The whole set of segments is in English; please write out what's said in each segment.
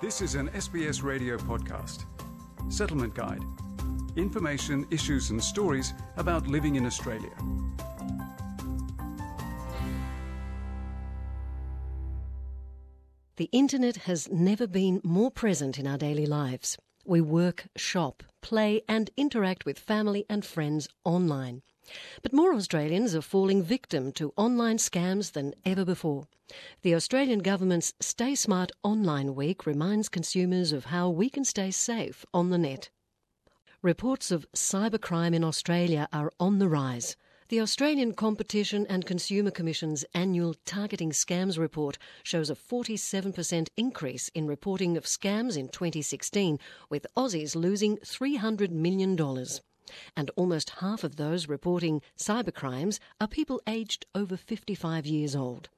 This is an SBS radio podcast. Settlement Guide. Information, issues, and stories about living in Australia. The internet has never been more present in our daily lives. We work, shop, play, and interact with family and friends online. But more Australians are falling victim to online scams than ever before. The Australian government's Stay Smart Online Week reminds consumers of how we can stay safe on the net. Reports of cybercrime in Australia are on the rise. The Australian Competition and Consumer Commission's annual Targeting Scams report shows a 47% increase in reporting of scams in 2016, with Aussies losing $300 million. And almost half of those reporting cybercrimes are people aged over 55 years old.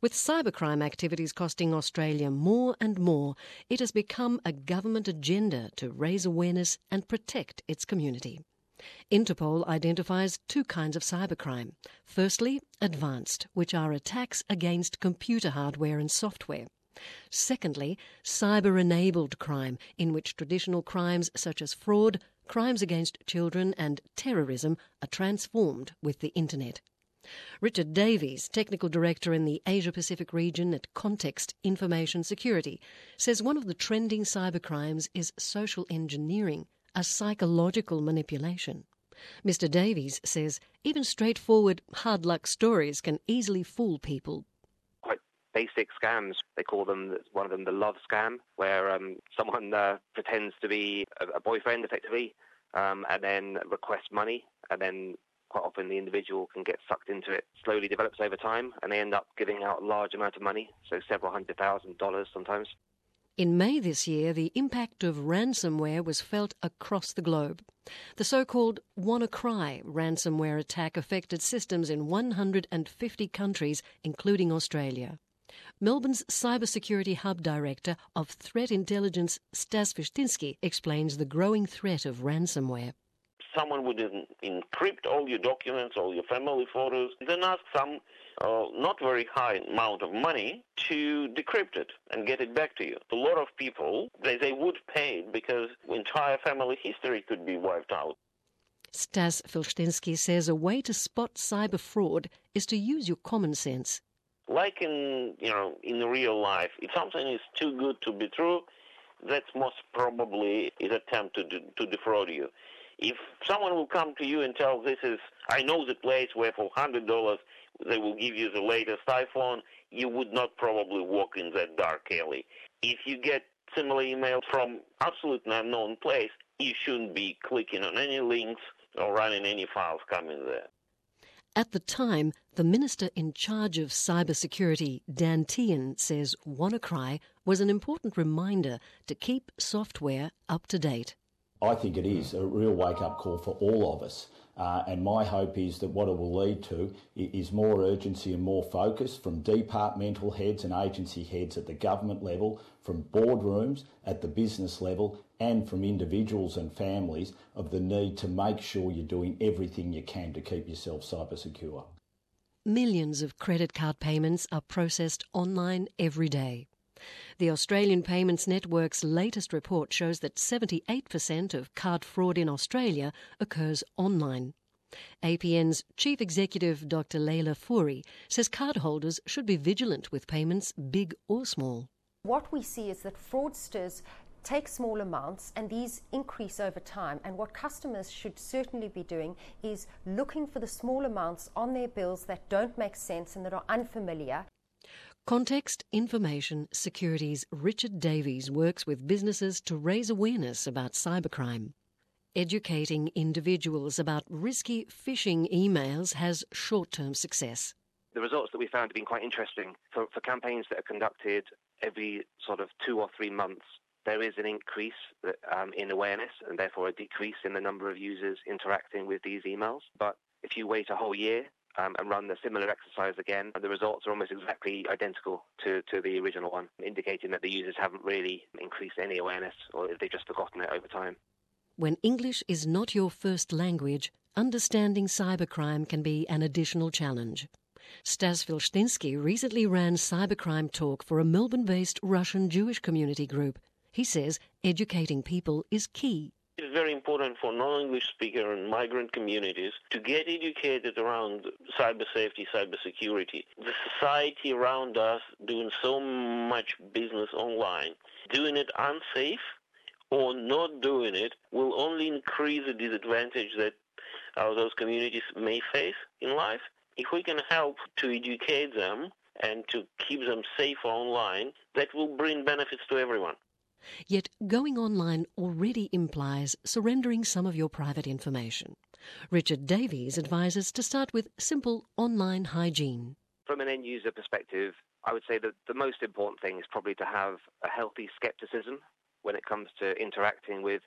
With cybercrime activities costing Australia more and more, it has become a government agenda to raise awareness and protect its community. Interpol identifies two kinds of cybercrime. Firstly, advanced, which are attacks against computer hardware and software. Secondly, cyber enabled crime, in which traditional crimes such as fraud, crimes against children, and terrorism are transformed with the internet. Richard Davies, Technical Director in the Asia Pacific region at Context Information Security, says one of the trending cybercrimes is social engineering, a psychological manipulation. Mr. Davies says even straightforward hard luck stories can easily fool people. Basic scams. They call them one of them the love scam, where um, someone uh, pretends to be a, a boyfriend, effectively, um, and then requests money, and then quite often the individual can get sucked into it. Slowly develops over time, and they end up giving out a large amount of money, so several hundred thousand dollars sometimes. In May this year, the impact of ransomware was felt across the globe. The so called WannaCry ransomware attack affected systems in 150 countries, including Australia. Melbourne's Cybersecurity Hub Director of Threat Intelligence, Stas Filshtinskiy, explains the growing threat of ransomware someone would encrypt all your documents, all your family photos, then ask some uh, not very high amount of money to decrypt it and get it back to you. A lot of people, they, they would pay because entire family history could be wiped out. Stas Filshtinskiy says a way to spot cyber fraud is to use your common sense. Like in you know in real life, if something is too good to be true, that's most probably an attempt to to defraud you. If someone will come to you and tell this is, I know the place where for hundred dollars they will give you the latest iPhone, you would not probably walk in that dark alley. If you get similar emails from absolutely unknown place, you shouldn't be clicking on any links or running any files coming there. At the time, the minister in charge of cybersecurity, Dan Tehan, says WannaCry was an important reminder to keep software up to date. I think it is a real wake up call for all of us. Uh, and my hope is that what it will lead to is more urgency and more focus from departmental heads and agency heads at the government level, from boardrooms at the business level, and from individuals and families of the need to make sure you're doing everything you can to keep yourself cyber secure. Millions of credit card payments are processed online every day. The Australian Payments Network's latest report shows that 78% of card fraud in Australia occurs online. APN's Chief Executive Dr. Leila Fourie says cardholders should be vigilant with payments, big or small. What we see is that fraudsters take small amounts and these increase over time. And what customers should certainly be doing is looking for the small amounts on their bills that don't make sense and that are unfamiliar Context Information Security's Richard Davies works with businesses to raise awareness about cybercrime. Educating individuals about risky phishing emails has short term success. The results that we found have been quite interesting. For, for campaigns that are conducted every sort of two or three months, there is an increase um, in awareness and therefore a decrease in the number of users interacting with these emails. But if you wait a whole year, um, and run the similar exercise again, the results are almost exactly identical to, to the original one, indicating that the users haven't really increased any awareness or they've just forgotten it over time. When English is not your first language, understanding cybercrime can be an additional challenge. Stas Filshtinskiy recently ran cybercrime talk for a Melbourne based Russian Jewish community group. He says educating people is key. It's very important for non-English speaker and migrant communities to get educated around cyber safety, cyber security. The society around us doing so much business online, doing it unsafe or not doing it will only increase the disadvantage that uh, those communities may face in life. If we can help to educate them and to keep them safe online, that will bring benefits to everyone. Yet going online already implies surrendering some of your private information. Richard Davies advises to start with simple online hygiene. From an end user perspective, I would say that the most important thing is probably to have a healthy skepticism when it comes to interacting with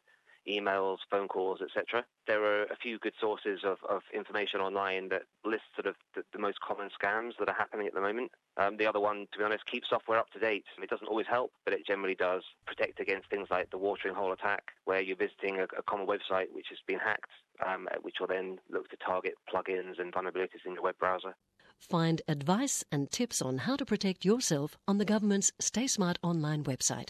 emails, phone calls, etc. There are a few good sources of, of information online that list sort of the, the, most common scams that are happening at the moment. Um, the other one, to be honest, keeps software up to date. It doesn't always help, but it generally does protect against things like the watering hole attack, where you're visiting a, a common website which has been hacked, um, which will then look to target plugins and vulnerabilities in your web browser. Find advice and tips on how to protect yourself on the government's Stay Smart online website.